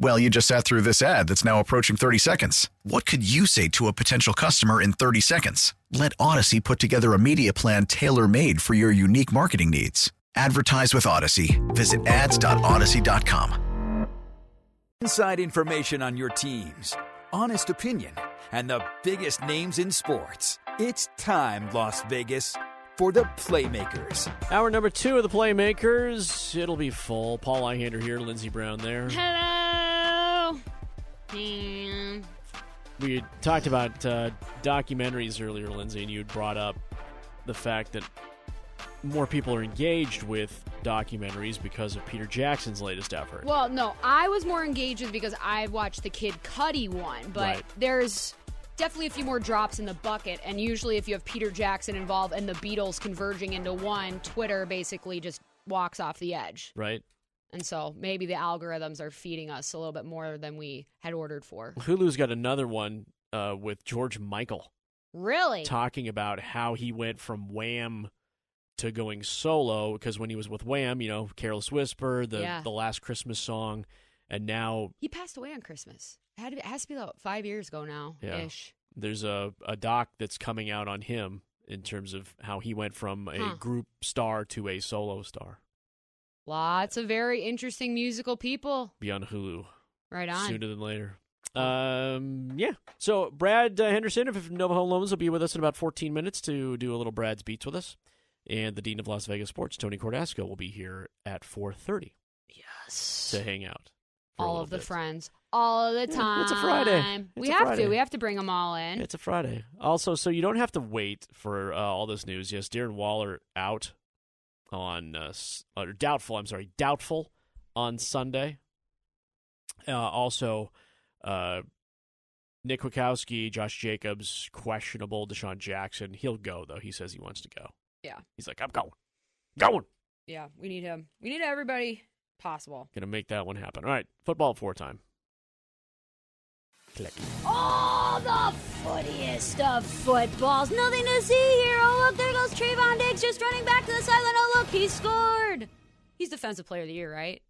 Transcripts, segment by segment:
Well, you just sat through this ad that's now approaching 30 seconds. What could you say to a potential customer in 30 seconds? Let Audacy put together a media plan tailor made for your unique marketing needs. Advertise with Audacy. Visit ads.audacy.com. Inside information on your teams, honest opinion, and the biggest names in sports. It's time, Las Vegas, for the Playmakers. Hour number two of the Playmakers. It'll be full. Paul Eichander here, Lindsey Brown there. Hello. We talked about uh, documentaries earlier, Lindsay, and you had brought up the fact that more people are engaged with documentaries because of Peter Jackson's latest effort. Well, no, I was more engaged with because I watched the Kid Cudi one, but Right. there's definitely a few more drops in the bucket. And usually, if you have Peter Jackson involved and the Beatles converging into one, Twitter basically just walks off the edge. right? And so maybe the algorithms are feeding us a little bit more than we had ordered for. Hulu's got another one uh, with George Michael Really? talking about how he went from Wham to going solo because when he was with Wham, you know, Careless Whisper, the Yeah. the last Christmas song, and now He passed away on Christmas. It, had to it has to be about five years ago now, Yeah. ish. there's a, a doc that's coming out on him in terms of how he went from a Huh. group star to a solo star. Lots of very interesting musical people. Be on Hulu Right on. sooner than later. Um, yeah. So Brad uh, Henderson of Nova Home Loans will be with us in about 14 minutes to do a little Brad's Beats with us, and the dean of Las Vegas Sports, Tony Cordasco, will be here at 4:30 Yes. to hang out. all of the bit. friends all of the Yeah, time. it's a Friday. It's we a have Friday. to. We have to bring them all in. It's a Friday. Also, so you don't have to wait for uh, all this news. Yes, Darren Waller out on uh, or doubtful. I'm sorry, doubtful on Sunday. Uh, also, uh, Nick Kwiatkoski, Josh Jacobs, questionable. DeSean Jackson, he'll go though. He says he wants to go. Yeah. he's like, I'm going, going. yeah, we need him. We need everybody possible. Gonna make that one happen. All right, football four time. Click. Oh, the footiest of footballs. Nothing to see here. Oh, look, there goes Trevon Diggs just running back to the sideline. Oh, look, he scored. He's Defensive Player of the Year, right?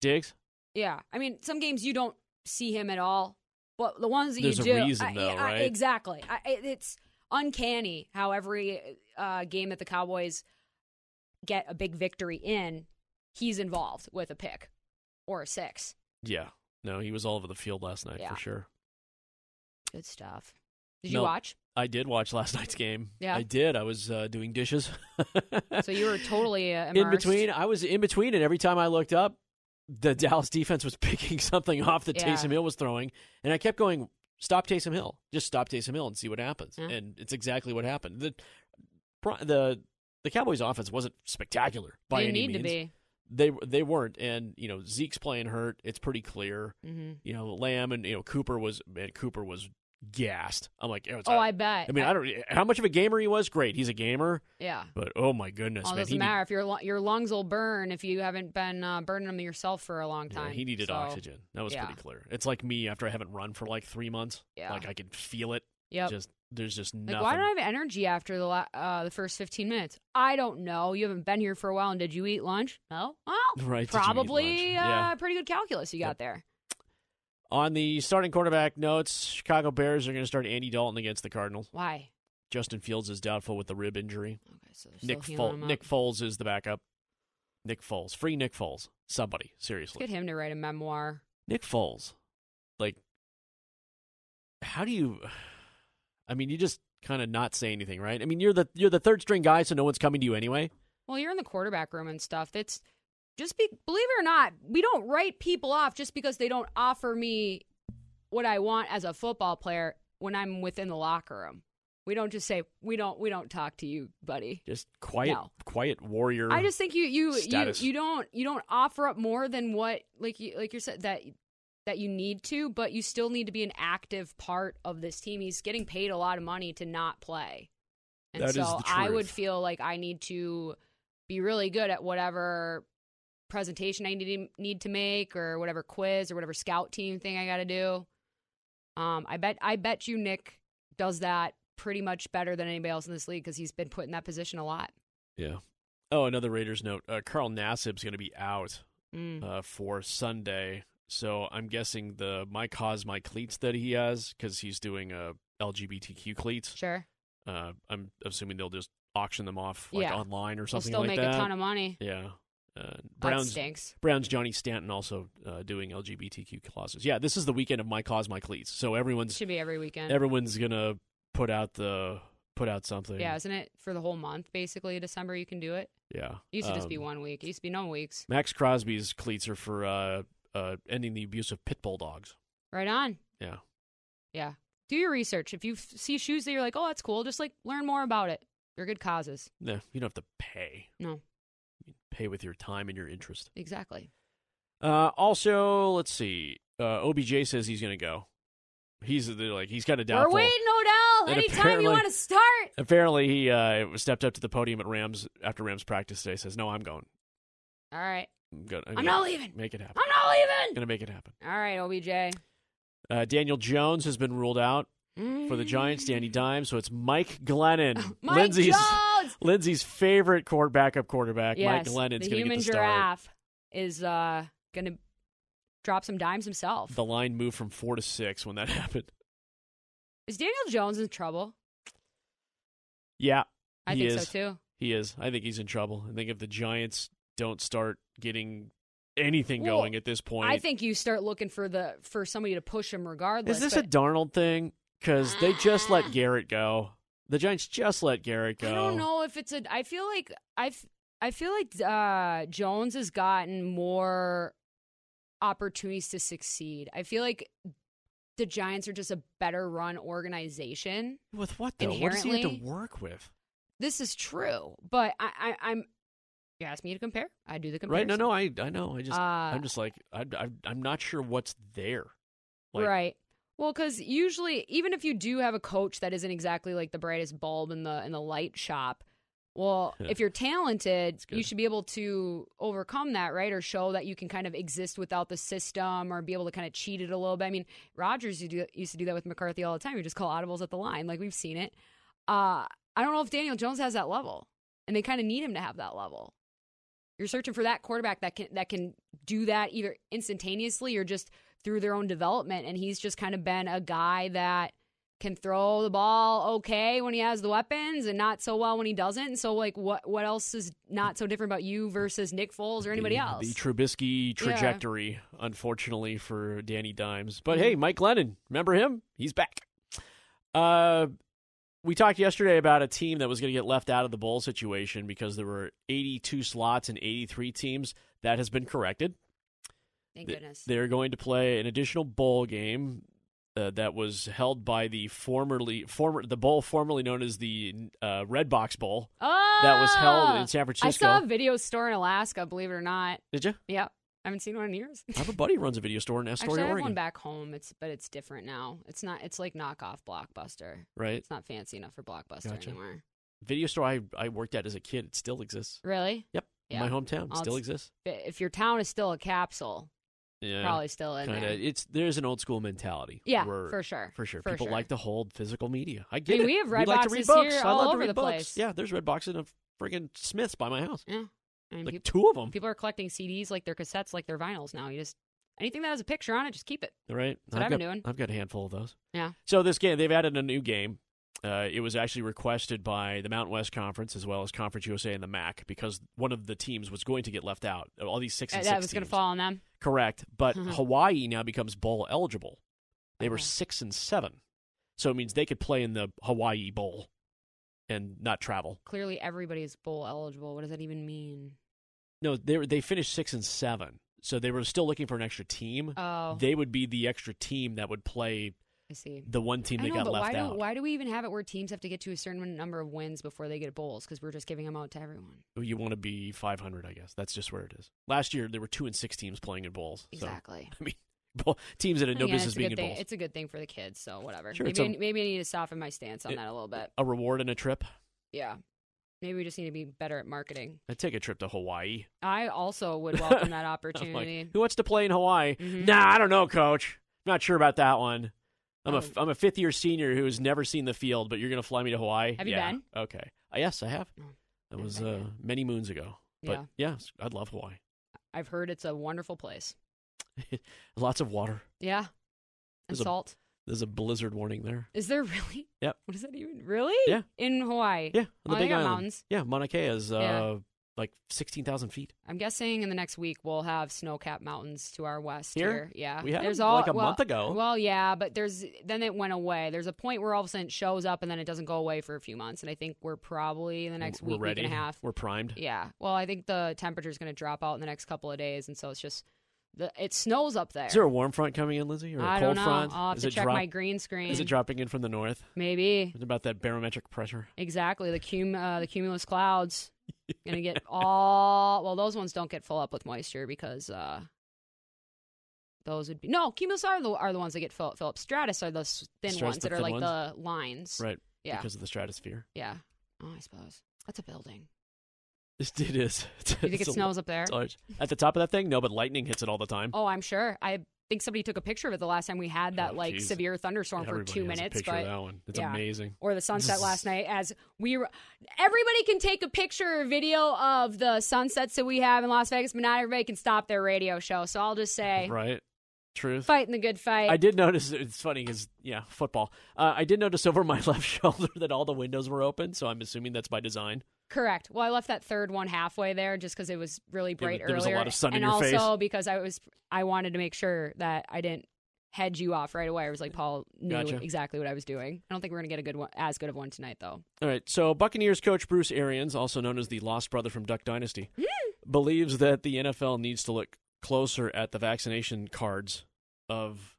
Diggs. Yeah. I mean, some games you don't see him at all, but the ones that There's you a do. reason, I- though, I- right? exactly. I, it- it's uncanny how every uh, game that the Cowboys get a big victory in, he's involved with a pick or a six. Yeah. No, he was all over the field last night Yeah. for sure. Good stuff. Did you No. watch? I did watch last night's game. Yeah. I did. I was uh, doing dishes. So you were totally uh, in between. I was in between, and every time I looked up, the Dallas defense was picking something off that Yeah. Taysom Hill was throwing, and I kept going, "Stop Taysom Hill! Just stop Taysom Hill and see what happens." Yeah. And it's exactly what happened. The the the Cowboys' offense wasn't spectacular by They any need to means. They they weren't, and you know Zeke's playing hurt. It's pretty clear. hmm You know Lamb and you know Cooper was man, Cooper was gassed. I'm like, oh, Oh, a- I bet. I mean, I don't. How much of a gamer he was? Great, he's a gamer. Yeah. But oh my goodness, Oh, it man, doesn't he, need- matter if your your lungs will burn if you haven't been uh, burning them yourself for a long time. yeah, he needed So, oxygen. That was yeah. pretty clear. It's like me after I haven't run for like three months. Yeah. Like I can feel it. Yep. Just there's just Like, why don't I have energy after the la- uh, the first fifteen minutes? I don't know. You haven't been here for a while, and did you eat lunch? No. Well, Right, did you eat probably lunch? Yeah. uh, pretty good calculus you got Yep. there. On the starting quarterback notes, Chicago Bears are going to start Andy Dalton against the Cardinals. Why? Justin Fields is doubtful with the rib injury. Okay, so Nick Fol- Nick Foles is the backup. Nick Foles, free Nick Foles. Somebody, seriously. Get him to write a memoir. Nick Foles, like, how do you? I mean, you just kind of not say anything, right? I mean, you're the you're the third string guy, so no one's coming to you anyway. Well, you're in the quarterback room and stuff. That's just be believe it or not, we don't write people off just because they don't offer me what I want as a football player when I'm within the locker room. We don't just say we don't we don't talk to you, buddy. Just quiet, No. quiet warrior. I just think you you you, you don't you don't offer up more than what like you like you said that that you need to, but you still need to be an active part of this team. He's getting paid a lot of money to not play. And That so I would feel like I need to be really good at whatever presentation I need need to make or whatever quiz or whatever scout team thing I got to do. Um, I bet I bet you Nick does that pretty much better than anybody else in this league because he's been put in that position a lot. yeah. Oh, another Raiders note. Uh, Carl Nassib's going to be out Mm. uh, for Sunday. So I'm guessing the My Cause, My Cleats that he has, because he's doing a LGBTQ cleats. Sure. Uh, I'm assuming they'll just auction them off like Yeah. online or They'll something still like make that. a ton of money. Yeah. Uh, Brown's stinks. Brown's Johnny Stanton also uh, doing LGBTQ clauses. Yeah, this is the weekend of My Cause, My Cleats. So everyone's Should be every weekend. everyone's gonna put out the put out something. yeah, isn't it for the whole month? Basically, December you can do it. Yeah. It used to just be Um, one week. It used to be no weeks. Maxx Crosby's cleats are for uh, uh, ending the abuse of pit bull dogs. Right on. Yeah. Yeah. Do your research. If you f- see shoes that you're like, oh, that's cool, just like learn more about it. They're good causes. No, you don't have to pay. No, You pay with your time and your interest. exactly. Uh, also, let's see. Uh, OBJ says he's gonna go. He's like he's got a doubtful. We're waiting, Odell. And Anytime you want to start. Apparently, he uh, stepped up to the podium at Rams after Rams practice today. Says, "No, I'm going. All right. I'm, gonna, I'm gonna not leaving. Make it happen. I'm not leaving. gonna make it happen." All right, OBJ. Uh, Daniel Jones has been ruled out for the Giants. Danny Dimes. So it's Mike Glennon, Mike Lindsay's Jones. Lindsay's favorite court backup quarterback. Mike Yes, Glennon's the gonna human get the start. giraffe is uh, gonna drop some dimes himself. The line moved from four to six when that happened. Is Daniel Jones in trouble? Yeah, I he think is. so too. He is. I think he's in trouble. I think if the Giants don't start getting anything Well, going at this point, I think you start looking for the for somebody to push him regardless. is this but a Darnold thing? Because they just Ah. let Garrett go. The Giants just let Garrett go. I don't know if it's a. I feel like I've. I feel like uh, Jones has gotten more opportunities to succeed. I feel like the Giants are just a better run organization. With what though? What does he have to work with? This is true, but I, I, I'm. You ask me to compare. I do the comparison. Right? No, no. I I know. I just Uh, I'm just like I, I I'm not sure what's there. Like, right. Well, because usually, even if you do have a coach that isn't exactly like the brightest bulb in the in the light shop, well, Yeah. if you're talented, you should be able to overcome that, right? Or show that you can kind of exist without the system, or be able to kind of cheat it a little bit. I mean, Rodgers used to do, used to do that with McCarthy all the time. You just call audibles at the line, like we've seen it. Uh, I don't know if Daniel Jones has that level, and they kind of need him to have that level. You're searching for that quarterback that can that can do that either instantaneously or just through their own development. And he's just kind of been a guy that can throw the ball okay when he has the weapons and not so well when he doesn't. And so like what what else is not so different about you versus Nick Foles or anybody the, else? The Trubisky Yeah. trajectory, unfortunately for Danny Dimes. But Mm-hmm. hey, Mike Glennon, remember him? He's back. Uh, we talked yesterday about a team that was going to get left out of the bowl situation because there were 82 slots and 83 teams. That has been corrected. Thank goodness. They're going to play an additional bowl game uh, that was held by the formerly former the bowl formerly known as the uh, Redbox Bowl Oh, that was held in San Francisco. I saw a video store in Alaska, believe it or not. Did you? Yep. I haven't seen one in years. I have a buddy who runs a video store in Actually, Astoria, I have Oregon. one back home. It's but it's different now. It's not. It's like knockoff Blockbuster. Right. It's not fancy enough for Blockbuster Gotcha. anymore. Video store I, I worked at as a kid. It still exists. Really? Yep. Yeah. my hometown. It Well, still it's- exists. If your town is still a capsule, Yeah. probably still in Kinda. there. It's there's an old school mentality. Yeah, where- for sure. For sure. People like to hold physical media. I get mean, it. we have red like to read boxes books. here I all love to over read the books. place. Yeah, there's red boxes of friggin' Smiths by my house. Yeah. I mean, Like peop- two of them. people are collecting CDs like their cassettes, like their vinyls now. You just anything that has a picture on it, just keep it. Right. what I've got, been doing. I've got a handful of those. Yeah. So this game, they've added a new game. Uh, it was actually requested by the Mountain West Conference as well as Conference USA and the MAC because one of the teams was going to get left out. All these six Uh, and that six was going to fall on them. Correct. But Hawaii now becomes bowl eligible. They were six and seven. So it means they could play in the Hawaii Bowl and not travel. Clearly, everybody is bowl eligible. What does that even mean? No, they were, they finished six and seven, so they were still looking for an extra team. Oh. They would be the extra team that would play I see. the one team that know, got but left why out. don't why do we even have it where teams have to get to a certain number of wins before they get bowls? Because we're just giving them out to everyone. You want to be 500, I guess. That's just where it is. Last year there were two and six teams playing in bowls. so, Exactly. I mean, teams that had no business it's a being in thing. bowls. It's a good thing for the kids. So whatever. Sure, maybe a- I, maybe I need to soften my stance on It- that a little bit. a reward and a trip. Yeah. Maybe we just need to be better at marketing. I'd take a trip to Hawaii. I also would welcome that opportunity. like, who wants to play in Hawaii? Mhm. Nah, I don't know, coach. Not sure about that one. I'm a Oh. I'm a fifth year senior who's never seen the field, but you're gonna fly me to Hawaii. Have you yeah. been? Okay. Uh, yes, I have. Oh, That was uh, many moons ago. But Yeah. yes, I'd love Hawaii. I've heard it's a wonderful place. Lots of water. Yeah. And There's a- salt. There's a blizzard warning there. Is there really? Yep. What is that even? Really? Yeah. In Hawaii? Yeah, on the Oh, Big Island. mountains. Yeah, Mauna Kea is uh, Yeah. like sixteen thousand feet. I'm guessing in the next week we'll have snow-capped mountains to our west Here? here. Yeah, We had there's them, all like, a well- month ago. Well, yeah, but there's then it went away. There's a point where all of a sudden it shows up and then it doesn't go away for a few months. And I think we're probably in the next We're week, ready. week and a half. We're primed. Yeah. Well, I think the temperature is going to drop out in the next couple of days, and so it's just the it snows up there. Is there a warm front coming in, Lizzie, or a I cold don't know. front? I'll have is to it check drop- my green screen. Is it dropping in from the north? Maybe It's about that barometric pressure. exactly the cum uh, the cumulus clouds. Gonna get all well. Those ones don't get full up with moisture because uh, those would be no cumulus are the are the ones that get fill, fill up. Stratus are the s- thin Stratus, ones the that are thin like ones? the lines. Right. Yeah. Because of the stratosphere. Yeah. Oh, I suppose that's a building. It is. You think it It's snows up there? At the top of that thing? No, but lightning hits it all the time. Oh, I'm sure. I think somebody took a picture of it the last time we had that Oh, like geez. severe thunderstorm Everybody for two minutes. But that one. It's yeah. amazing. or the sunset last night as we were everybody can take a picture or video of the sunsets that we have in Las Vegas, but not everybody can stop their radio show. So I'll just say Right. Truth. fighting the good fight. I did notice. It's funny because yeah, football. Uh, I did notice over my left shoulder that all the windows were open, so I'm assuming that's by design. Correct. Well, I left that third one halfway there just because it was really bright there was a earlier, lot of sun in and also because I was I wanted to make sure that I didn't hedge you off right away. I was like Paul knew Gotcha. exactly what I was doing. I don't think we're gonna get a good one, as good of one tonight though. All right. So Buccaneers coach Bruce Arians, also known as the lost brother from Duck Dynasty, believes that the NFL needs to look closer at the vaccination cards of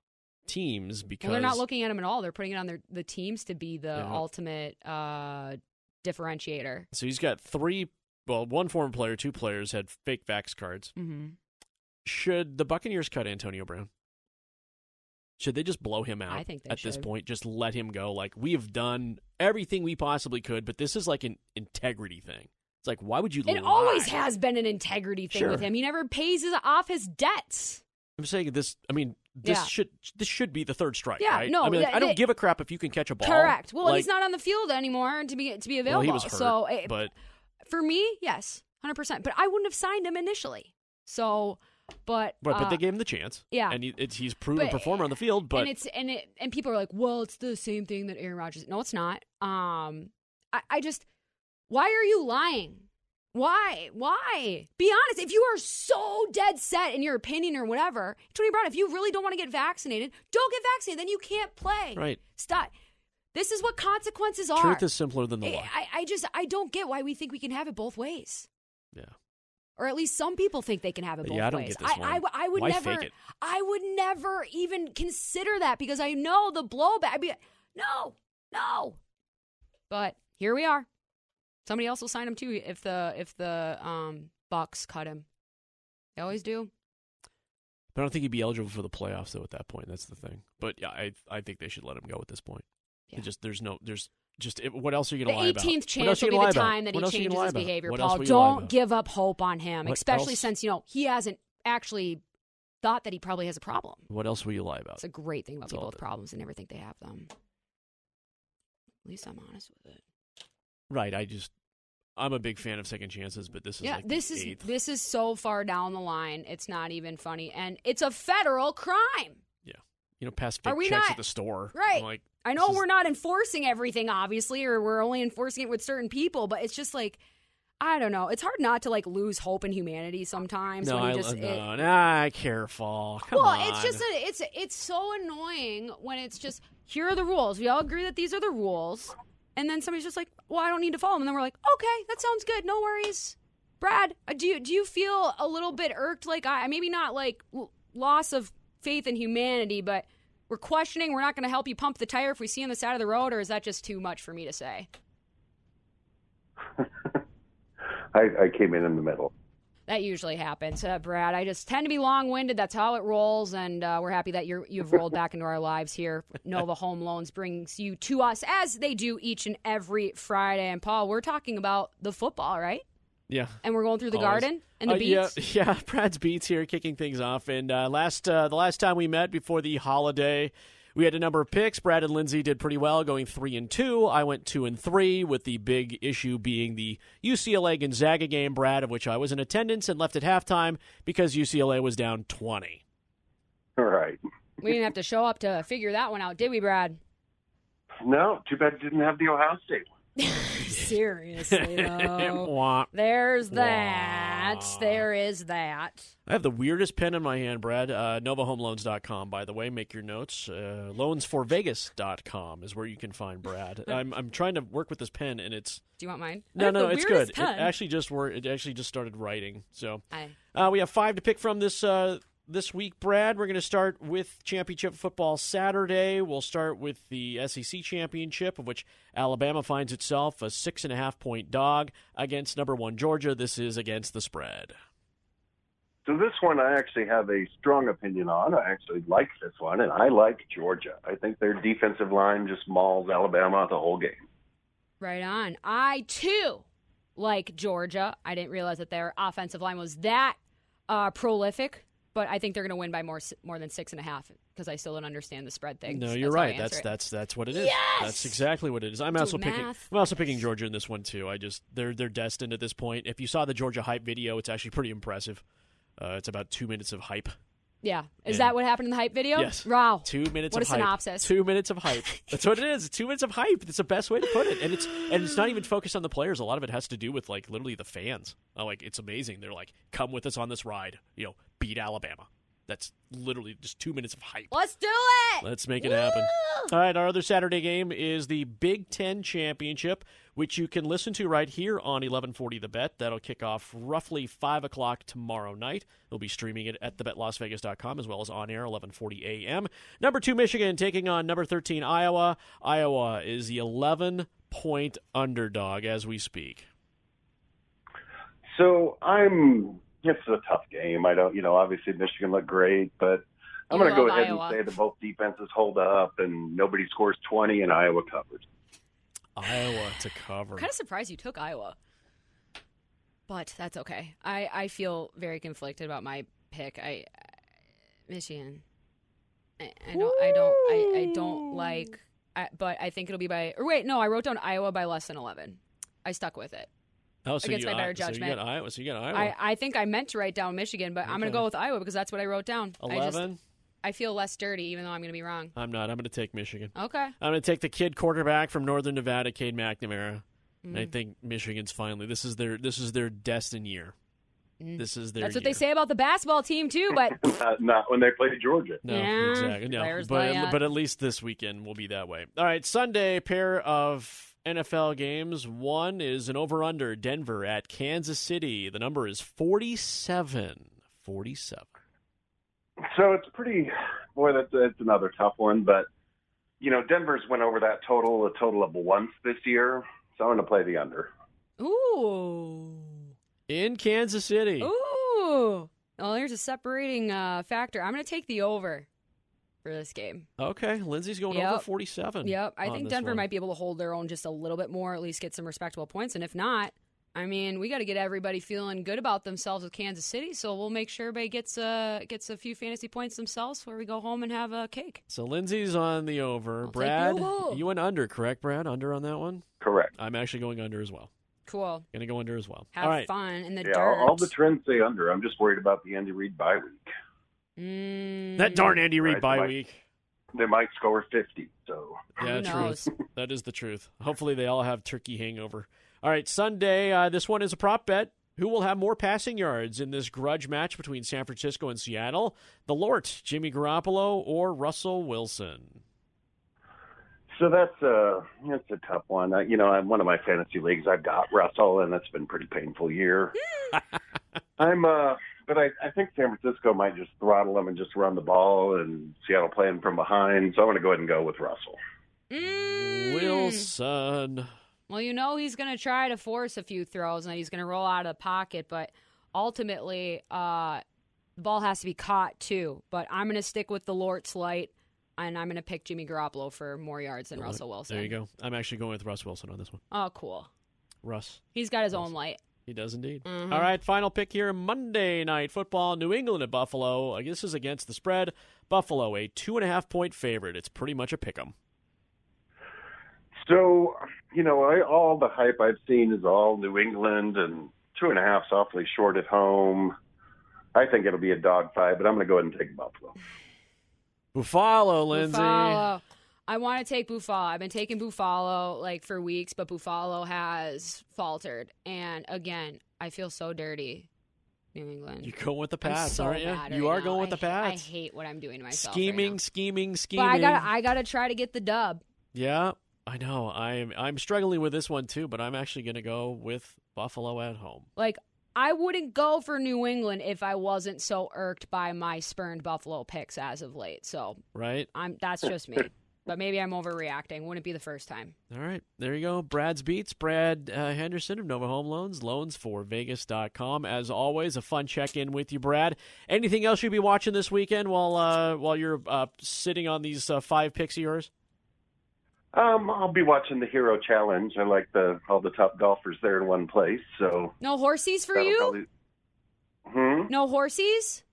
teams because Well, they're not looking at them at all. They're putting it on their the teams to be the Yeah. ultimate uh, differentiator. So he's got three. Well, one former player, two players had fake vax cards. Mm-hmm. Should the Buccaneers cut Antonio Brown? Should they just blow him out I think at this point? Just let him go. Like we have done everything we possibly could, but this is like an integrity thing. It's like why would you? It lie? always has been an integrity thing Sure. with him. He never pays his, off his debts. I'm saying this. I mean, this Yeah. should this should be the third strike. Yeah, right? no, I mean, like, I don't give a crap if you can catch a ball. Correct. Well, Like, he's not on the field anymore to be to be Well, available. he was hurt, so it, but for me, yes, hundred percent. But I wouldn't have signed him initially. So, but but, but uh, they gave him the chance. yeah. and he, it's, he's proven But- performer on the field. But and it's and it and people are like, well, it's the same thing that Aaron Rodgers. No, it's not. Um, I, I just, why are you lying? Why? Why? Be honest. If you are so dead set in your opinion or whatever, Tony Brown, if you really don't want to get vaccinated, don't get vaccinated. Then you can't play. right, Stop. This is what consequences are. truth is simpler than the eh, I, lie. I, I just I don't get why we think we can have it both ways. Yeah. Or at least some people think they can have it both yeah, I don't ways. get this I, one. I, I would Why never? I would never even consider that because I know the blowback. I'd be no, no. But here we are. Somebody else will sign him too if the if the um Bucks cut him. They always do. But I don't think he'd be eligible for the playoffs though. At that point, that's the thing. But yeah, I I think they should let him go at this point. Yeah. It just there's no there's just what else are you gonna lie about? The 18th What chance will be the lie about? time that What he changes his behavior. What Paul, will you lie don't give up hope on him, What especially else? since you know he hasn't actually thought that he probably has a problem. What else will you lie about? It's a great thing about That's people with problems and never think they have them. At least I'm honest with it. Right. I just I'm a big fan of second chances, but this is yeah, like this is eighth. this is so far down the line. It's not even funny, and it's a federal crime. yeah. You know, past Are we checks not- at the store. Right. I'm like I know we're not enforcing everything, obviously, or we're only enforcing it with certain people, but it's just like I don't know. It's hard not to like lose hope in humanity sometimes no, when you I, just no, it- nah, careful. Come well, on. it's just a, it's it's so annoying when it's just here are the rules. We all agree that these are the rules, and then somebody's just like, "Well, I don't need to follow them," and then we're like, "Okay, that sounds good. No worries." Brad, uh, do you do you feel a little bit irked? Like I maybe not like l- loss of faith in humanity, but we're questioning. We're not going to help you pump the tire if we see on the side of the road, or is that just too much for me to say? I, I came in in the middle. That usually happens, uh, Brad. I just tend to be long-winded. That's how it rolls, and uh, we're happy that you're, you've rolled back into our lives here. Nova Home Loans brings you to us as they do each and every Friday. And Paul, we're talking about the football, right? Yeah. And we're going through the Always. garden and the Uh, beats. Yeah, yeah, Brad's beats here, kicking things off. And uh, last uh, the last time we met before the holiday, we had a number of picks. Brad and Lindsay did pretty well, going three and two. I went two and three, with the big issue being the UCLA Gonzaga game, Brad, of which I was in attendance and left at halftime because UCLA was down twenty. All right. We didn't have to show up to figure that one out, did we, Brad? No, too bad it didn't have the Ohio State one. Seriously, though. There's that. There is that. I have the weirdest pen in my hand, Brad. Uh, NovaHomeLoans.com, by the way. Make your notes. Uh, loansforvegas.com is where you can find Brad. I'm, I'm trying to work with this pen, and it's Do you want mine? No, no, it's good. It actually just wor- It actually just started writing. So I- uh, we have five to pick from this uh, this week, Brad. We're going to start with championship football Saturday. We'll start with the SEC championship, of which Alabama finds itself a six and a half point dog against number one Georgia. This is against the spread. So this one I actually have a strong opinion on. I actually like this one, and I like Georgia. I think their defensive line just mauls Alabama the whole game. Right on. I too like Georgia. I didn't realize that their offensive line was that uh, prolific, but I think they're going to win by more more than six and a half because I still don't understand the spread thing. No, you're right. That's it. that's that's what it is. Yes! That's exactly what it is. I'm Do also picking. math. I'm also picking Georgia in this one too. I just they're they're destined at this point. If you saw the Georgia hype video, it's actually pretty impressive. Uh, it's about two minutes of hype. Yeah. Is And- that what happened in the hype video? Yes. Wow. Two minutes What of a hype. synopsis. Two minutes of hype. That's what it is. Two minutes of hype. That's the best way to put it. And it's and it's not even focused on the players. A lot of it has to do with like literally the fans. Oh, like it's amazing. They're like, come with us on this ride. You know, beat Alabama. That's literally just two minutes of hype. Let's do it. Let's make it happen. All right, our other Saturday game is the Big Ten Championship, which you can listen to right here on 1140 The Bet. That'll kick off roughly 5 o'clock tomorrow night. We'll be streaming it at thebetlasvegas.com as well as on air 1140 a.m. Number 2, Michigan, taking on number 13, Iowa. Iowa is the 11 point underdog as we speak. So I'm. It's a tough game. I don't. You know, obviously Michigan looked great, but I'm going to go ahead Iowa. and say that both defenses hold up, and nobody scores 20, and Iowa covers. Iowa to cover. kind of surprised you took Iowa, but that's okay. I, I feel very conflicted about my pick. I Michigan. I, I don't. I don't. I, I don't like. I, but I think it'll be by. Or wait, no. I wrote down Iowa by less than eleven. I stuck with it. Oh, so against you, my better so you judgment. got Iowa. So you got Iowa. I, I think I meant to write down Michigan, but I'm going to go with Iowa because that's what I wrote down. I just 11. I feel less dirty, even though I'm going to be wrong. I'm not. I'm going to take Michigan. Okay. I'm going to take the kid quarterback from Northern Nevada, Cade McNamara. And I Mm. think Michigan's finally this is their this is their destined year. Mm. This is their That's what year. they say about the basketball team too. But Not, not when they play Georgia. No, Yeah, exactly. No, players but at, but at least this weekend will be that way. All right, Sunday pair of NFL games. One is an over under Denver at Kansas City. The number is 47. 47. So it's pretty. Boy, that's it's another tough one, but you know, Denver's went over that total a total of once this year, so I'm going to play the under. ooh, In Kansas City. ooh. Well, there's a separating uh, factor. I'm going to take the over for this game. Okay, Lindsay's going over 47. Yep. I think Denver one. might be able to hold their own just a little bit more, at least get some respectable points. And if not, I mean, we got to get everybody feeling good about themselves with Kansas City. So we'll make sure everybody gets uh, gets a few fantasy points themselves before we go home and have a cake. So Lindsay's on the over. take the Brad, you went under, correct, Brad? Under on that one? Correct. I'm actually going under as well. Cool. Going to go under as well. Have All right. fun in the Yeah, dirt. all, all the trends say under. I'm just worried about the Andy Reid bye week. Mm, That darn Andy Reid Right, bye week. They might score 50. So Yeah, Who knows? truth. that is the truth. Hopefully, they all have turkey hangover. All right, Sunday. Uh, this one is a prop bet. Who will have more passing yards in this grudge match between San Francisco and Seattle? The Lort, Jimmy Garoppolo, or Russell Wilson? So that's a that's a tough one. Uh, you know, I'm one of my fantasy leagues. I've got Russell, and it's been a pretty painful year. I'm, uh, but I, I think San Francisco might just throttle them and just run the ball, and Seattle playing from behind. So I'm going to go ahead and go with Russell. Mm. Wilson. Well, you know he's going to try to force a few throws and he's going to roll out of the pocket, but ultimately, uh, the ball has to be caught too. But I'm going to stick with the Lortz light, and I'm going to pick Jimmy Garoppolo for more yards than Russell Wilson. There you go. I'm actually going with Russ Wilson on this one. Oh, cool. Russ. He's got his own light. He does indeed. Mhm. All right, final pick here Monday night football. New England at Buffalo. This is against the spread. Buffalo, a two and a half point favorite. It's pretty much a pick 'em. So, you know, I, all the hype I've seen is all New England, and two and a half's awfully short at home. I think it'll be a dogfight, but I'm going to go ahead and take Buffalo. Buffalo, Lindsay. Buffalo. I want to take Buffalo. I've been taking Buffalo like for weeks, but Buffalo has faltered. And again, I feel so dirty. New England. You're going with the Pats, so aren't you? mad You right are now. going with I the ha- I Pats. hate what I'm doing to myself. right scheming, now. scheming, scheming. But I gotta, I gotta try to get the dub. Yeah, I know. I'm I'm struggling with this one too, but I'm actually going to go with Buffalo at home. Like I wouldn't go for New England if I wasn't so irked by my spurned Buffalo picks as of late. So Right? I'm that's just me. But maybe I'm overreacting. Wouldn't be the first time. All right, there you go. Brad's beats. Brad uh, Henderson of Nova Home Loans, loans4vegas.com. As always, a fun check in with you, Brad. Anything else you'd be watching this weekend while uh, while you're uh, sitting on these uh, five picks of yours? Um, I'll be watching the Hero Challenge. I like the all the top golfers there in one place. So No horsies for you? probably- Hmm. No horsies?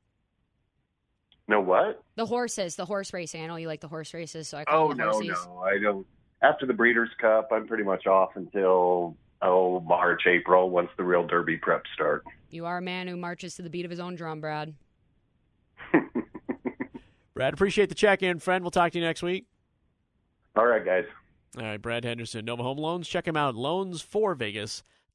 No what? The horses, the horse racing. I know you like the horse races, so I call Oh them the no, horsies. no, I don't. After the Breeders' Cup, I'm pretty much off until oh March, April, once the real Derby prep start. You are a man who marches to the beat of his own drum, Brad. Brad, appreciate the check in, friend. We'll talk to you next week. All right, guys. All right, Brad Henderson, Nova Home Loans. Check him out,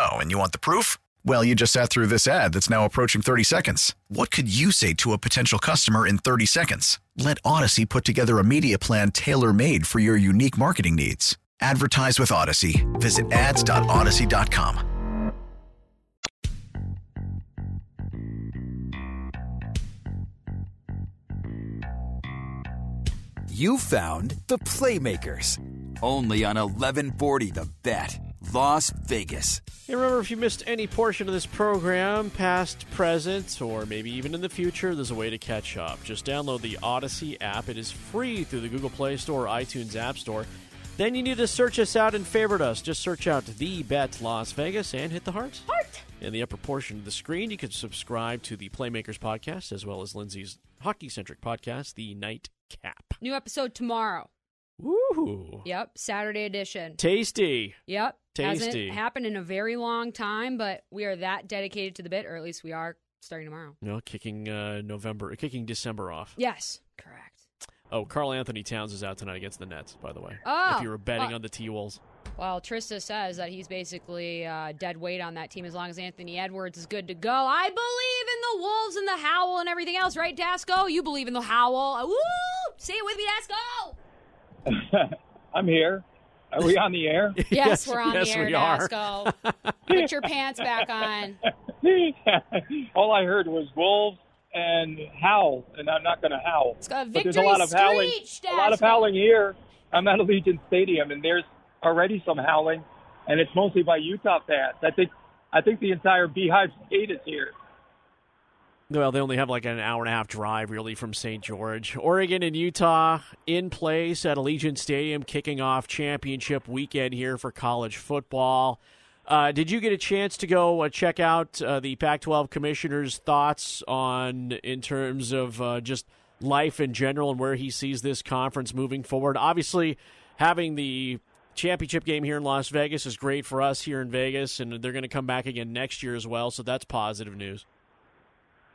Oh, and you want the proof? Well, you just sat through this ad that's now approaching 30 seconds. What could you say to a potential customer in 30 seconds? Let Audacy put together a media plan tailor made for your unique marketing needs. Advertise with Audacy. Visit ads.audacy.com. You found the Playmakers. Only on 1140 The Bet, Las Vegas. Hey, remember, if you missed any portion of this program, past, present, or maybe even in the future, there's a way to catch up. Just download the Audacy app. It is free through the Google Play Store or iTunes App Store. Then you need to search us out and favorite us. Just search out The Bet Las Vegas and hit the heart. Heart! In the upper portion of the screen, you can subscribe to the Playmakers podcast as well as Lindsay's hockey centric podcast, The Night Cap. New episode tomorrow. Woo! Yep, Saturday edition. Tasty. Yep. Tasty. Hasn't happened in a very long time, but we are that dedicated to the bit, or at least we are starting tomorrow. No, kicking uh, November, kicking December off. Yes, correct. Oh, Karl-Anthony Towns is out tonight against the Nets, by the way. Oh, if you were betting well- on the T Wolves. Well, Trista says that he's basically uh, dead weight on that team as long as Anthony Edwards is good to go. I believe in the Wolves and the Howl and everything else, right, Dasco? You believe in the Howl. Woo! Say it with me. Go. I'm here. Are we on the air? Yes, we're on yes, the air. we are. Dasco. Put your pants back on. All I heard was wolves and howl, and I'm not going to howl. It's got But there's a lot of howling. screech, A lot of howling here. I'm at Allegiant Stadium, and there's already some howling, and it's mostly by Utah fans. I think I think the entire Beehive State is here. Well, they only have like an hour and a half drive, really, from St. George. Oregon and Utah in place at Allegiant Stadium, kicking off championship weekend here for college football. Uh, did you get a chance to go uh, check out uh, the Pac-12 commissioner's thoughts on, in terms of uh, just life in general and where he sees this conference moving forward? Obviously, having the championship game here in Las Vegas is great for us here in Vegas, and they're going to come back again next year as well. So that's positive news.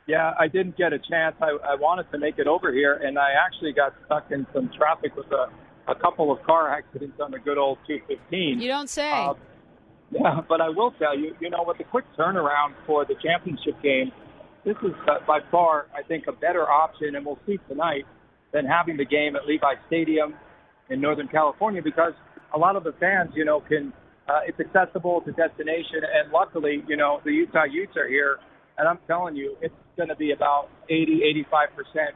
Yeah, I didn't get a chance. I, I wanted to make it over here, and I actually got stuck in some traffic with a, a couple of car accidents on the good old 215. You don't say. Uh, yeah, but I will tell you, you know, with the quick turnaround for the championship game, this is uh, by far, I think, a better option, and we'll see tonight, than having the game at Levi Stadium in Northern California because a lot of the fans, you know, can, uh, it's accessible to destination, and luckily, you know, the Utah Utes are here, and I'm telling you, it's going to be about 80, 85%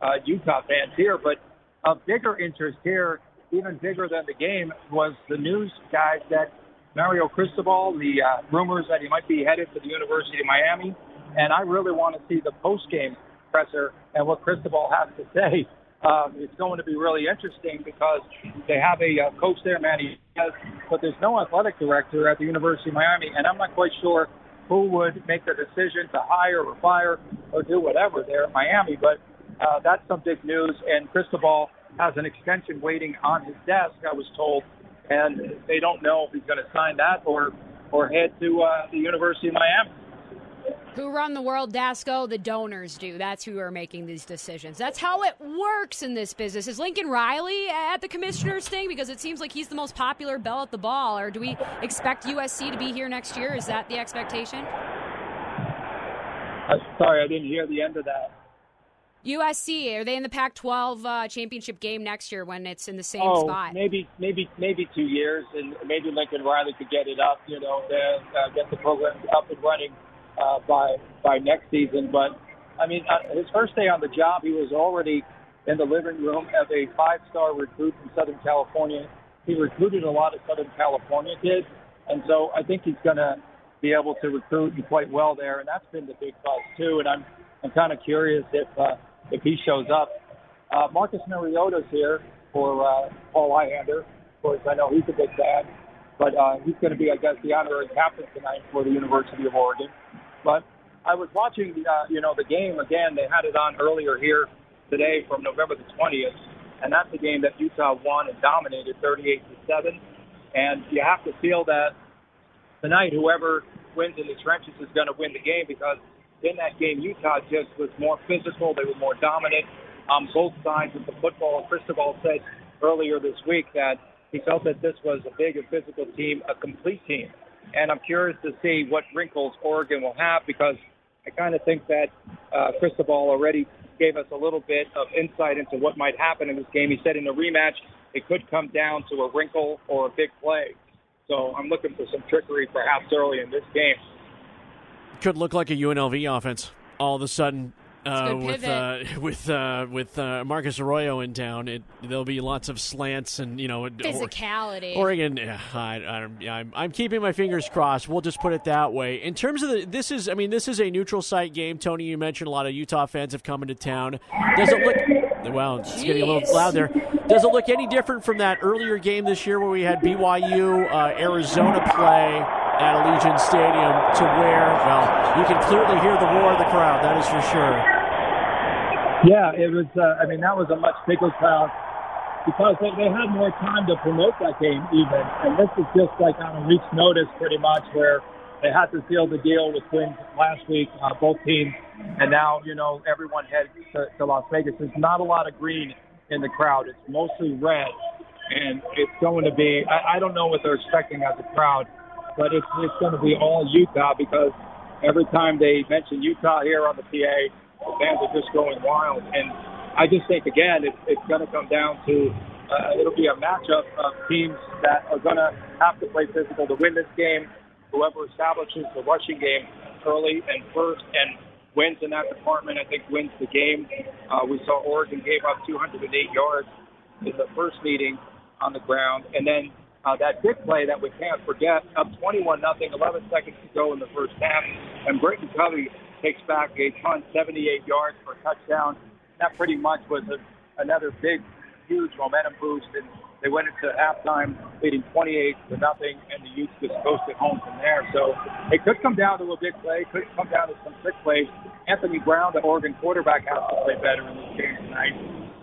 uh, Utah fans here, but a bigger interest here, even bigger than the game, was the news guys that Mario Cristobal, the uh, rumors that he might be headed to the University of Miami, and I really want to see the post-game presser and what Cristobal has to say. Um, it's going to be really interesting because they have a uh, coach there, Manny, but there's no athletic director at the University of Miami, and I'm not quite sure who would make the decision to hire or fire or do whatever there at Miami. But uh, that's some big news, and Cristobal has an extension waiting on his desk, I was told, and they don't know if he's going to sign that or or head to uh, the University of Miami. Who run the world, Dasco? The donors do. That's who are making these decisions. That's how it works in this business. Is Lincoln Riley at the commissioner's thing? Because it seems like he's the most popular bell at the ball. Or do we expect USC to be here next year? Is that the expectation? Uh, sorry, I didn't hear the end of that. USC, are they in the Pac 12 uh, championship game next year when it's in the same oh, spot? maybe, maybe, maybe two years, and maybe Lincoln Riley could get it up. You know, uh, get the program up and running uh, by by next season. But I mean, uh, his first day on the job, he was already in the living room as a five-star recruit from Southern California. He recruited a lot of Southern California kids, and so I think he's going to be able to recruit and quite well there. And that's been the big buzz too. And I'm I'm kind of curious if uh, if he shows up. Uh, Marcus Mariota's here for uh, Paul Ihander. Of course, I know he's a big fan, but uh, he's going to be, I guess, the honorary captain tonight for the University of Oregon. But I was watching, uh, you know, the game again. They had it on earlier here today from November the 20th, and that's the game that Utah won and dominated 38 to seven. And you have to feel that tonight, whoever wins in the trenches is going to win the game because in that game, Utah just was more physical. They were more dominant on both sides of the football. Cristobal said earlier this week that he felt that this was a big and physical team, a complete team. And I'm curious to see what wrinkles Oregon will have because I kind of think that uh, Cristobal already gave us a little bit of insight into what might happen in this game. He said in a rematch, it could come down to a wrinkle or a big play. So I'm looking for some trickery perhaps early in this game. Could look like a UNLV offense all of a sudden. Uh, with uh, with uh, with uh, Marcus Arroyo in town, it, there'll be lots of slants and you know or- Physicality. Oregon, yeah, I, I, I'm, I'm keeping my fingers crossed. We'll just put it that way. In terms of the, this is, I mean, this is a neutral site game. Tony, you mentioned a lot of Utah fans have come into town. Does it look? Well, it's getting a little loud there. Does it look any different from that earlier game this year where we had BYU uh, Arizona play at Allegiant Stadium to where, well, you can clearly hear the roar of the crowd. That is for sure. Yeah, it was. Uh, I mean, that was a much bigger crowd because they, they had more time to promote that game, even. And this is just like on a week's notice, pretty much, where they had to seal the deal with Twins last week, uh, both teams, and now you know everyone heads to, to Las Vegas. There's not a lot of green in the crowd; it's mostly red, and it's going to be. I, I don't know what they're expecting as a crowd, but it's it's going to be all Utah because every time they mention Utah here on the PA, the fans are just going wild. And I just think again, it, it's going to come down to uh, it'll be a matchup of teams that are going to have to play physical to win this game. Whoever establishes the rushing game early and first and wins in that department, I think wins the game. Uh, we saw Oregon gave up 208 yards in the first meeting on the ground, and then uh, that big play that we can't forget, up 21 nothing, 11 seconds to go in the first half, and Britain Covey takes back a ton, 78 yards for a touchdown. That pretty much was a, another big, huge momentum boost, and they went into halftime leading 28 to nothing, and the Utes just coasted home from there. So it could come down to a big play, could come down to some quick plays. Anthony Brown, the Oregon quarterback, has to play better in this game tonight.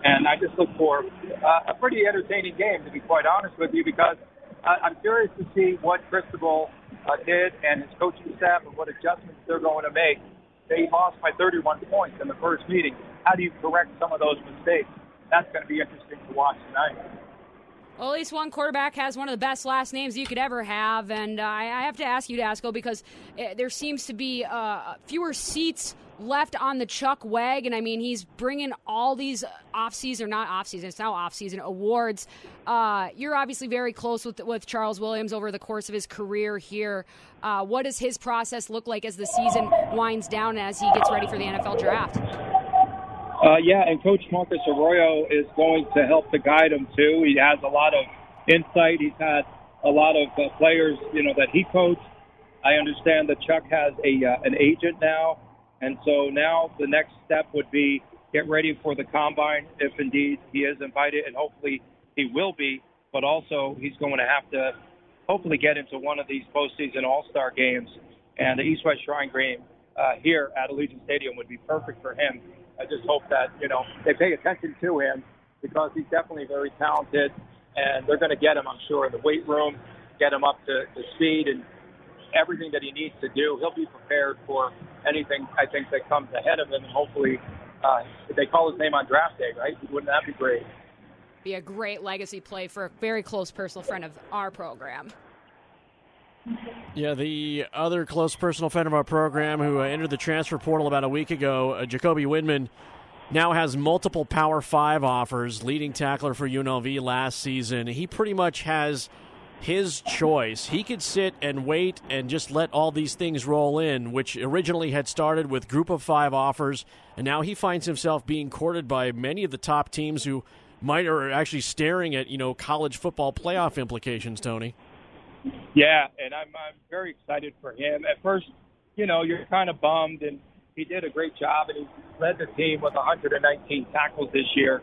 And I just look for uh, a pretty entertaining game, to be quite honest with you, because uh, I'm curious to see what Cristobal uh, did and his coaching staff and what adjustments they're going to make. They lost by 31 points in the first meeting. How do you correct some of those mistakes? That's going to be interesting to watch tonight. Well, at least one quarterback has one of the best last names you could ever have, and uh, I have to ask you, Dasco, because uh, there seems to be uh, fewer seats left on the Chuck wagon. I mean, he's bringing all these off-season, or not off-season, it's now off-season awards. Uh, you're obviously very close with with Charles Williams over the course of his career here. Uh, what does his process look like as the season winds down as he gets ready for the NFL draft? Uh, yeah, and Coach Marcus Arroyo is going to help to guide him too. He has a lot of insight. He's had a lot of uh, players, you know, that he coached. I understand that Chuck has a uh, an agent now, and so now the next step would be get ready for the combine if indeed he is invited, and hopefully he will be. But also he's going to have to hopefully get into one of these postseason All Star games, and the East West Shrine game uh, here at Allegiant Stadium would be perfect for him I just hope that you know they pay attention to him because he's definitely very talented, and they're going to get him, I'm sure, in the weight room, get him up to, to speed and everything that he needs to do. He'll be prepared for anything I think that comes ahead of him, and hopefully uh, if they call his name on draft day, right? Wouldn't that be great? Be a great legacy play for a very close personal friend of our program. Yeah, the other close personal friend of our program who uh, entered the transfer portal about a week ago, uh, Jacoby Windmon, now has multiple Power Five offers, leading tackler for UNLV last season. He pretty much has his choice. He could sit and wait and just let all these things roll in, which originally had started with group of five offers, and now he finds himself being courted by many of the top teams who might are actually staring at you know college football playoff implications. Tony. Yeah, and I'm I'm very excited for him. At first, you know, you're kind of bummed, and he did a great job, and he led the team with 119 tackles this year.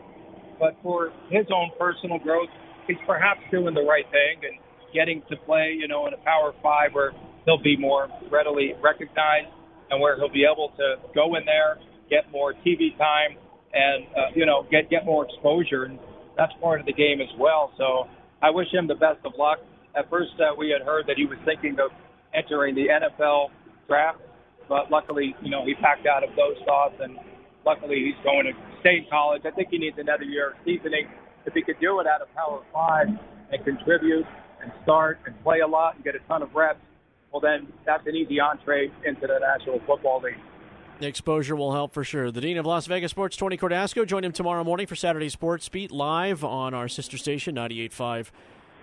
But for his own personal growth, he's perhaps doing the right thing and getting to play, you know, in a Power Five where he'll be more readily recognized and where he'll be able to go in there, get more TV time, and uh, you know, get get more exposure, and that's part of the game as well. So I wish him the best of luck at first uh, we had heard that he was thinking of entering the NFL draft, but luckily, you know, he backed out of those thoughts, and luckily he's going to stay in college. I think he needs another year of seasoning. If he could do it out of Power Five and contribute and start and play a lot and get a ton of reps, well, then that's an easy entree into the National Football League. The exposure will help for sure. The Dean of Las Vegas Sports, Tony Cordasco, join him tomorrow morning for Saturday Sports Beat live on our sister station, 98.5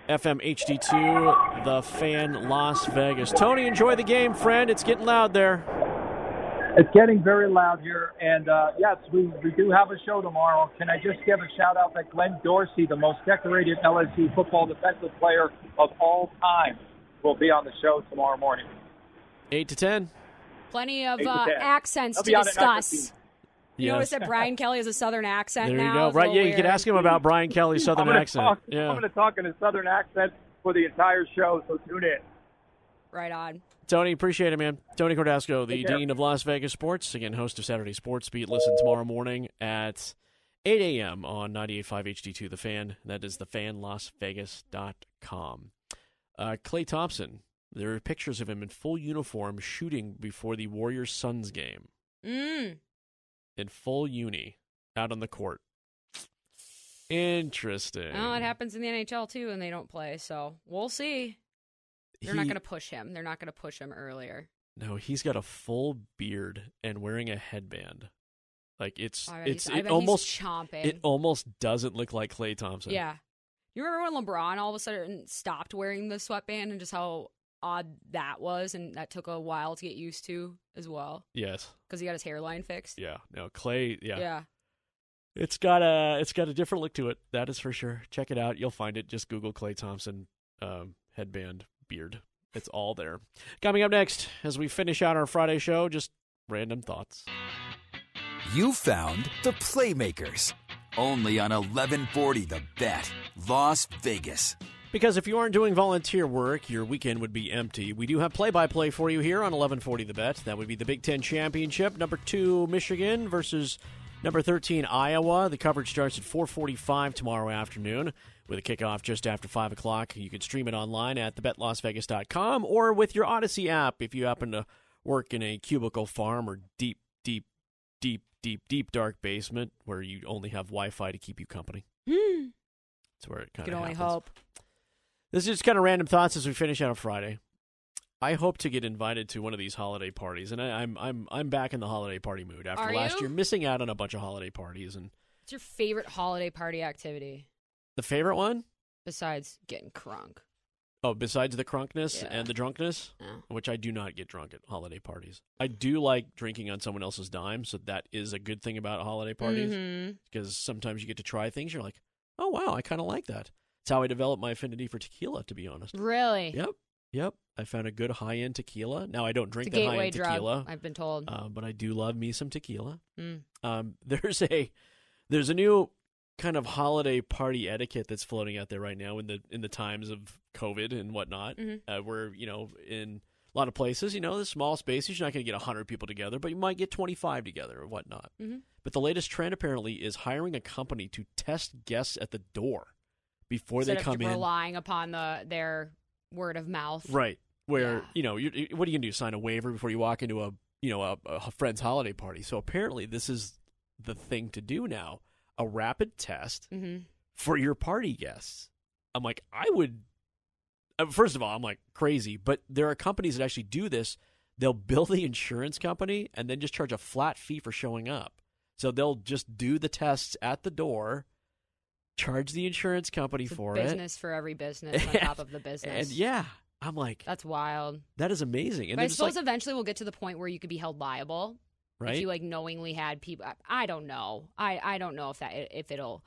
FM HD2, The Fan Las Vegas. Tony, enjoy the game, friend. It's getting loud there. It's getting very loud here. And uh, yes, we, we do have a show tomorrow. Can I just give a shout out that Glenn Dorsey, the most decorated LSU football defensive player of all time, will be on the show tomorrow morning. 8 to 10. Plenty of uh, accents to discuss. You yes. notice that Brian Kelly has a southern accent there now. you go. Right? Yeah, weird. you could ask him about Brian Kelly's southern I'm accent. Talk, yeah. I'm going to talk in a southern accent for the entire show, so tune in. Right on. Tony, appreciate it, man. Tony Cordasco, the Dean of Las Vegas Sports, again, host of Saturday Sports Beat. Listen tomorrow morning at 8 a.m. on 98.5 HD2 The Fan. That is thefanlasvegas.com. Uh, Klay Thompson, there are pictures of him in full uniform shooting before the Warriors Suns game. Mm in full uni out on the court. Interesting. Well, it happens in the NHL too, and they don't play. So we'll see. They're he, not going to push him. They're not going to push him earlier. No, he's got a full beard and wearing a headband. Like it's I it's it almost chomping. it almost doesn't look like Klay Thompson. Yeah. You remember when LeBron all of a sudden stopped wearing the sweatband and just how odd that was, and that took a while to get used to as well Yes. because he got his hairline fixed. Yeah. No, Klay. Yeah. Yeah. It's got a it's got a different look to it. That is for sure. Check it out. You'll find it. Just Google Klay Thompson um, headband beard. It's all there. Coming up next, as we finish out our Friday show, just random thoughts. You found the Playmakers. Only on 1140 The Bet, Las Vegas. Because if you aren't doing volunteer work, your weekend would be empty. We do have play-by-play for you here on 1140 The Bet. That would be the Big Ten Championship. Number two, Michigan versus number 13, Iowa. The coverage starts at 4:45 tomorrow afternoon with a kickoff just after five o'clock. You can stream it online at thebetlasvegas.com or with your Audacy app if you happen to work in a cubicle farm or deep, deep, deep, deep, deep dark basement where you only have Wi-Fi to keep you company. Hmm. That's where it kind Can of only happens. hope. This is just kind of random thoughts as we finish out a Friday. I hope to get invited to one of these holiday parties, and I, I'm I'm I'm back in the holiday party mood after Are last you? year missing out on a bunch of holiday parties. And What's your favorite holiday party activity the favorite one, besides getting crunk? oh, besides the crunkness Yeah. and the drunkness, Yeah. which I do not get drunk at holiday parties. I do like drinking on someone else's dime, so that is a good thing about holiday parties Mhm. because sometimes you get to try things. You're like, oh wow, I kind of like that. It's how I developed my affinity for tequila, to be honest. Really? Yep. Yep. I found a good high end tequila. Now I don't drink that high end tequila. I've been told. Uh, but I do love me some tequila. Mm. Um, there's a there's a new kind of holiday party etiquette that's floating out there right now in the in the times of COVID and whatnot. Mhm. Uh, where you know in a lot of places, you know, the small spaces, you're not going to get hundred people together, but you might get 25 together or whatnot. Mhm. But the latest trend apparently is hiring a company to test guests at the door before Instead they come of in. relying upon the their word of mouth. Right. Where Yeah. you know, what are you gonna do? Sign a waiver before you walk into a you know a, a friend's holiday party? So apparently, this is the thing to do now: a rapid test hmm for your party guests. I'm like, I would. uh, First of all, I'm like crazy, but there are companies that actually do this. They'll bill the insurance company and then just charge a flat fee for showing up. So they'll just do the tests at the door, charge the insurance company for it, business for every business on top of the business. and yeah, I'm like, That's wild. that is amazing. And but I suppose like, eventually we'll get to the point where you could be held liable right? if you like knowingly had people. I, don't know. I, I don't know if that if it'll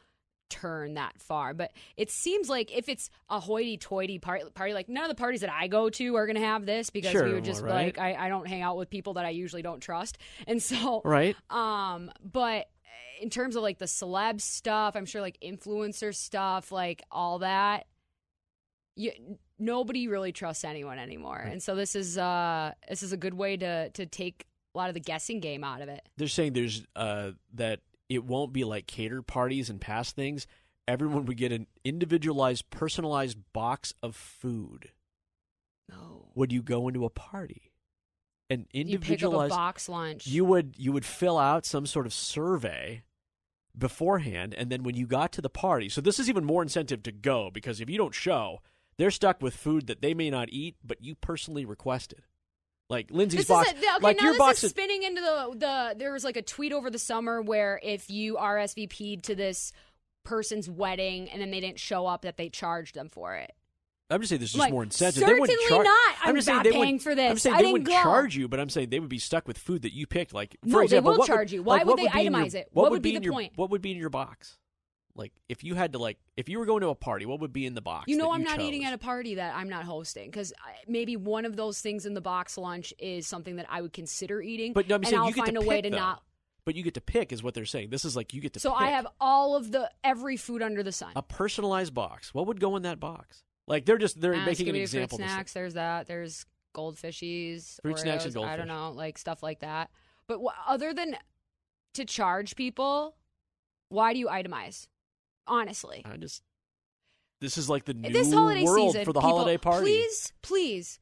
turn that far, but it seems like if it's a hoity-toity party, party like none of the parties that I go to are going to have this because Sure, we would just right. like I, I don't hang out with people that I usually don't trust, and so right? um, but in terms of like the celeb stuff, I'm sure like influencer stuff, like all that, you nobody really trusts anyone anymore. And so this is uh this is a good way to to take a lot of the guessing game out of it. They're saying there's uh, that it won't be like catered parties and past things. Everyone would get an individualized, personalized box of food. No. Would you go into a party? An You pick up a individualized. box lunch. You would you would fill out some sort of survey beforehand, and then when you got to the party, so this is even more incentive to go because if you don't show, they're stuck with food that they may not eat, but you personally requested. Like Lindsay's this box, is a, okay, like now your this box is spinning into the the. There was like a tweet over the summer where if you RSVP'd to this person's wedding and then they didn't show up, that they charged them for it. I'm just saying there's just Like, more incentive. they wouldn't certainly char- not. I'm just saying not they paying wouldn't- for this. I'm saying I they wouldn't go. charge you, but I'm saying they would be stuck with food that you picked. Like, for No, they example, will what charge would, you. Why like, would they be in your- itemize it? What, What would would be in the your, point? What would be in your box? Like, if you had to, like, if you were going to a party, what would be in the box? You know, I'm you not eating at a party that I'm not hosting because maybe one of those things in the box lunch is something that I would consider eating. But no, I'm saying I'll you get find to a way pick, to though. not. But you get to pick, is what they're saying. This is like you get to. So pick I have all of the every food under the sun. a personalized box. What would go in that box? Like they're just they're making an example. Fruit snacks. There's that. There's goldfishies. Fruit snacks and Oreos, I don't know, like stuff like that. But other than to charge people, why do you itemize? Honestly, I just. This is like the new this holiday world season for the people, holiday party. Please, please,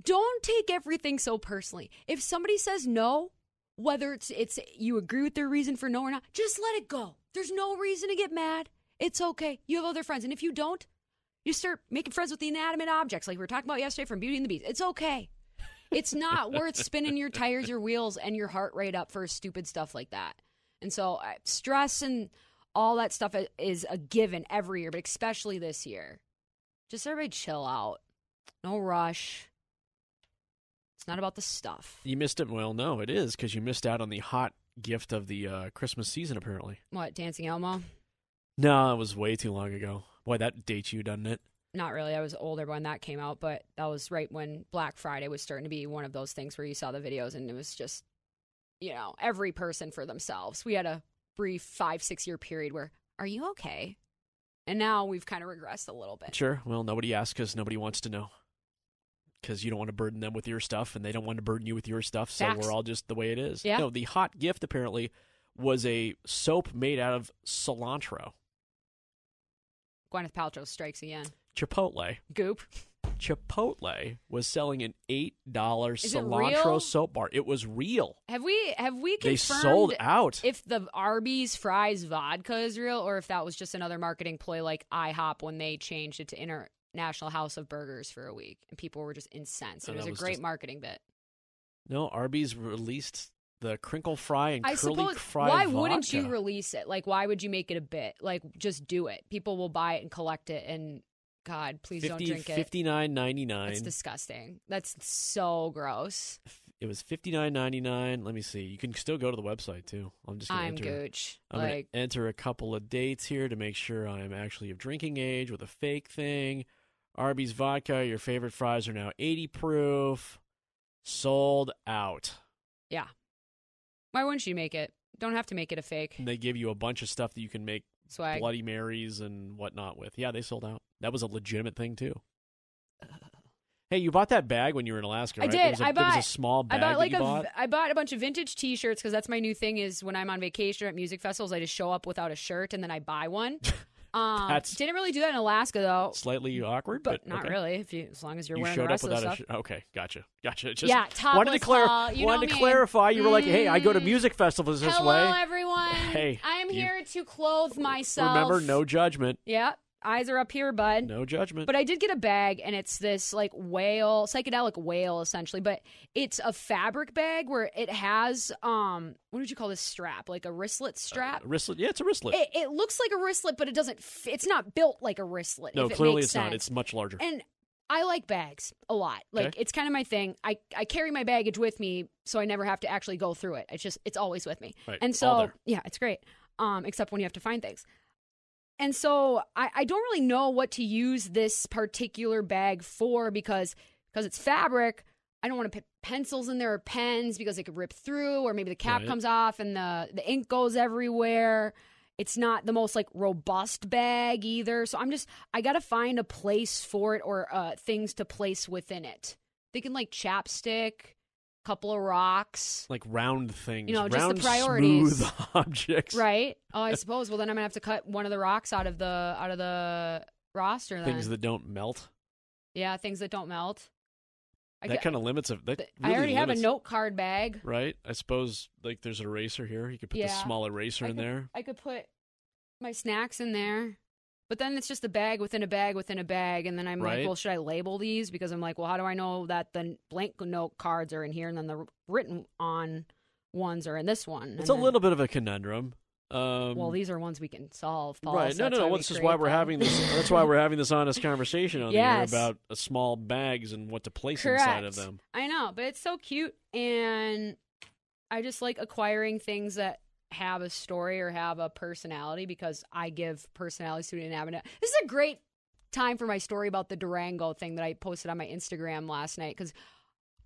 don't take everything so personally. If somebody says no, whether it's it's you agree with their reason for no or not, just let it go. There's no reason to get mad. It's okay. You have other friends, and if you don't, you start making friends with the inanimate objects, like we were talking about yesterday from Beauty and the Beast. It's okay. It's not worth spinning your tires, your wheels, and your heart rate up for stupid stuff like that. And so stress and all that stuff is a given every year, but especially this year. Just everybody chill out. No rush. It's not about the stuff. You missed it. Well, no, it is because you missed out on the hot gift of the uh, Christmas season. Apparently, What, Dancing Elmo? no, it was way too long ago. Boy, that dates you, doesn't it? Not really. I was older when that came out, but that was right when Black Friday was starting to be one of those things where you saw the videos and it was just, you know, every person for themselves. We had a brief five, six year period where, are you okay? And now we've kind of regressed a little bit. Sure. Well, nobody asks because nobody wants to know. Because you don't want to burden them with your stuff, and they don't want to burden you with your stuff. So Facts. we're all just the way it is. Yeah. No, the hot gift apparently was a soap made out of cilantro. Gwyneth Paltrow strikes again. Chipotle. Goop. Chipotle was selling an eight dollar cilantro real? soap bar. It was real. Have we have we They sold out. if the Arby's fries vodka is real or if that was just another marketing ploy like IHOP when they changed it to International House of Burgers for a week and people were just incensed. Oh, It was that a great just- marketing bit. No, Arby's released the crinkle fry and I curly suppose fry. why wouldn't you release it? Like why would you make it a bit? Like just do it. People will buy it and collect it and God, please don't 50, drink it. Fifty nine ninety nine. That's disgusting. That's so gross. It was fifty nine ninety nine. Let me see. You can still go to the website too. I'm just. Gonna I'm enter, gooch. I'm gonna enter a couple of dates here to make sure I'm actually of drinking age with a fake thing. Arby's vodka. Your favorite fries are now eighty proof. Sold out. yeah. Why wouldn't you make it? Don't have to make it a fake And they give you a bunch of stuff that you can make swag. Bloody Marys and whatnot with. Yeah, they sold out. That was a legitimate thing too. Hey, you bought that bag when you were in Alaska, I right? did. There was a, I there was bought a small bag I bought like a bought. I bought a bunch of vintage T-shirts because that's my new thing. Is when I'm on vacation or at music festivals, I just show up without a shirt and then I buy one. Um, That's- didn't really do that in Alaska though, Slightly awkward, but but, not okay. really. If you, as long as you're you wearing showed the rest up of without the a stuff. sh- okay, gotcha, gotcha. Just Yeah, wanted to clar- you wanted to clarify. You were like, hey, I go to Mm. music festivals this Hello, way. Hello, everyone. Hey, I'm you- here to clothe myself. Remember, no judgment, Yeah, eyes are up here, bud. no judgment. But I did get a bag, and it's this like whale, psychedelic whale, essentially. But it's a fabric bag where it has um, what would you call this strap? Like a wristlet strap. A wristlet, yeah, it's a wristlet. it, it looks like a wristlet, but it doesn't. F- it's not built like a wristlet. no, if it clearly makes it's not. It's much larger. And I like bags a lot. Like Okay. it's kind of my thing. I I carry my baggage with me, so I never have to actually go through it. It's just it's always with me. Right, And so yeah, it's great. Um, except when you have to find things. And so I, I don't really know what to use this particular bag for because because it's fabric. I don't want to put pencils in there or pens because it could rip through, or maybe the cap Right. comes off and the the ink goes everywhere. It's not the most like robust bag either. So I'm just I gotta find a place for it or uh, things to place within it. Thinking like chapstick, couple of rocks. like round things, You know, just the priorities. smooth objects, Right. Oh, I suppose. Well, then I'm gonna have to cut one of the rocks out of the out of the roster. Then. Things that don't melt. yeah, things that don't melt. I that kind of limits it. That th- really I already have a note card bag. right? I suppose like there's an eraser here. You could put the Yeah. small eraser I in could- there. I could put my snacks in there. But then it's just a bag within a bag within a bag, and then I'm Right. like, well, should I label these? Because I'm like, well, how do I know that the blank note cards are in here, and then the written on ones are in this one? It's a then- little bit of a conundrum. Um, Well, these are ones we can solve. Paul, right? so No, no, no. This is why we're them. having this. That's why we're having this honest conversation on Yes. the air about uh, small bags and what to place Correct. inside of them. I know, but it's so cute, and I just like acquiring things that have a story or have a personality because I give personality to an avenue. This is a great time for my story about the Durango thing that I posted on my Instagram last night because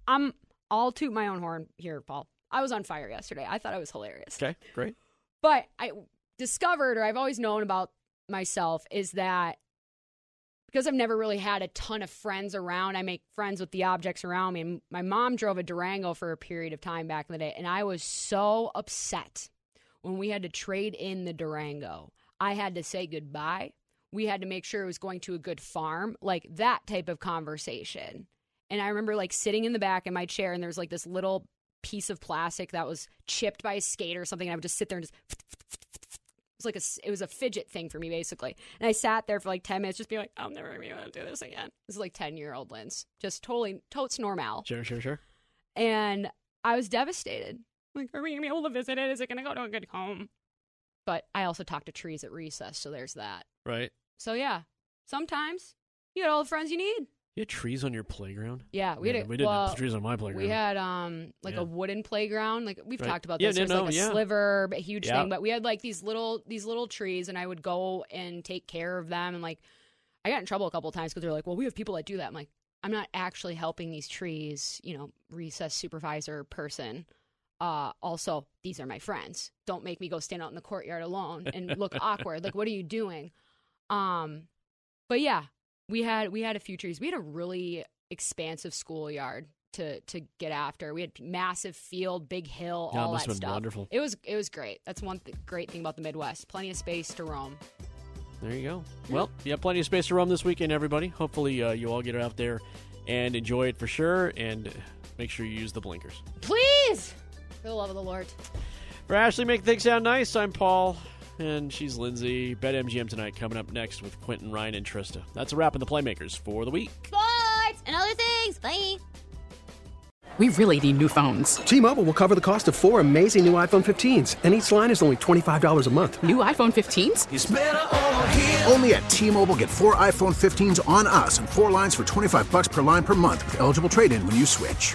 I'm all toot my own horn here, Paul. I was on fire yesterday. I thought I was hilarious. Okay, great. But I discovered, or I've always known about myself, is that because I've never really had a ton of friends around, I make friends with the objects around me. And my mom drove a Durango for a period of time back in the day, and I was so upset when we had to trade in the Durango. I had to say goodbye. We had to make sure it was going to a good farm, like that type of conversation. And I remember like sitting in the back in my chair, and there was like this little piece of plastic that was chipped by a skate or something. And I would just sit there and just. It was like a, it was a fidget thing for me basically, and I sat there for like ten minutes, just being like, "I'm never gonna be able to do this again." This is like ten year old Linz, just totally totes normal, Sure, sure, sure. and I was devastated. Like, are we gonna be able to visit it? Is it gonna go to a good home? But I also talk to trees at recess, so there's that. Right. So yeah, sometimes you got all the friends you need. You had trees on your playground? Yeah, we Yeah, had a, we didn't well, have trees on my playground. We had um like Yeah. a wooden playground. Like we've Right. talked about Yeah, this. no, There's like no, a yeah. sliver, a huge Yeah. thing. But we had like these little these little trees, and I would go and take care of them. And like I got in trouble a couple of times because they're like, "Well, we have people that do that." I'm like, I'm not actually helping these trees. You know, recess supervisor person. Uh, also, these are my friends. Don't make me go stand out in the courtyard alone and look awkward. Like, what are you doing? Um, but yeah, we had we had a few trees. We had a really expansive schoolyard to to get after. We had massive field, big hill, Yeah, all that stuff. wonderful. It was it was great. That's one th- great thing about the Midwest. Plenty of space to roam. There you go. Well, you have plenty of space to roam this weekend, everybody. Hopefully, uh, you all get out there and enjoy it for sure. And make sure you use the blinkers. Please, for the love of the Lord. For Ashley, make things sound nice. I'm Paul, and she's Lindsay. Bet MGM tonight coming up next with Quentin, Ryan, and Trista. That's a wrap in the Playmakers for the week. Sports and other things. Bye. We really need new phones. T-Mobile will cover the cost of four amazing new iPhone 15s, and each line is only $25 a month. New iPhone 15s? Only at T-Mobile get four iPhone 15s on us and four lines for 25 bucks per line per month with eligible trade-in when you switch.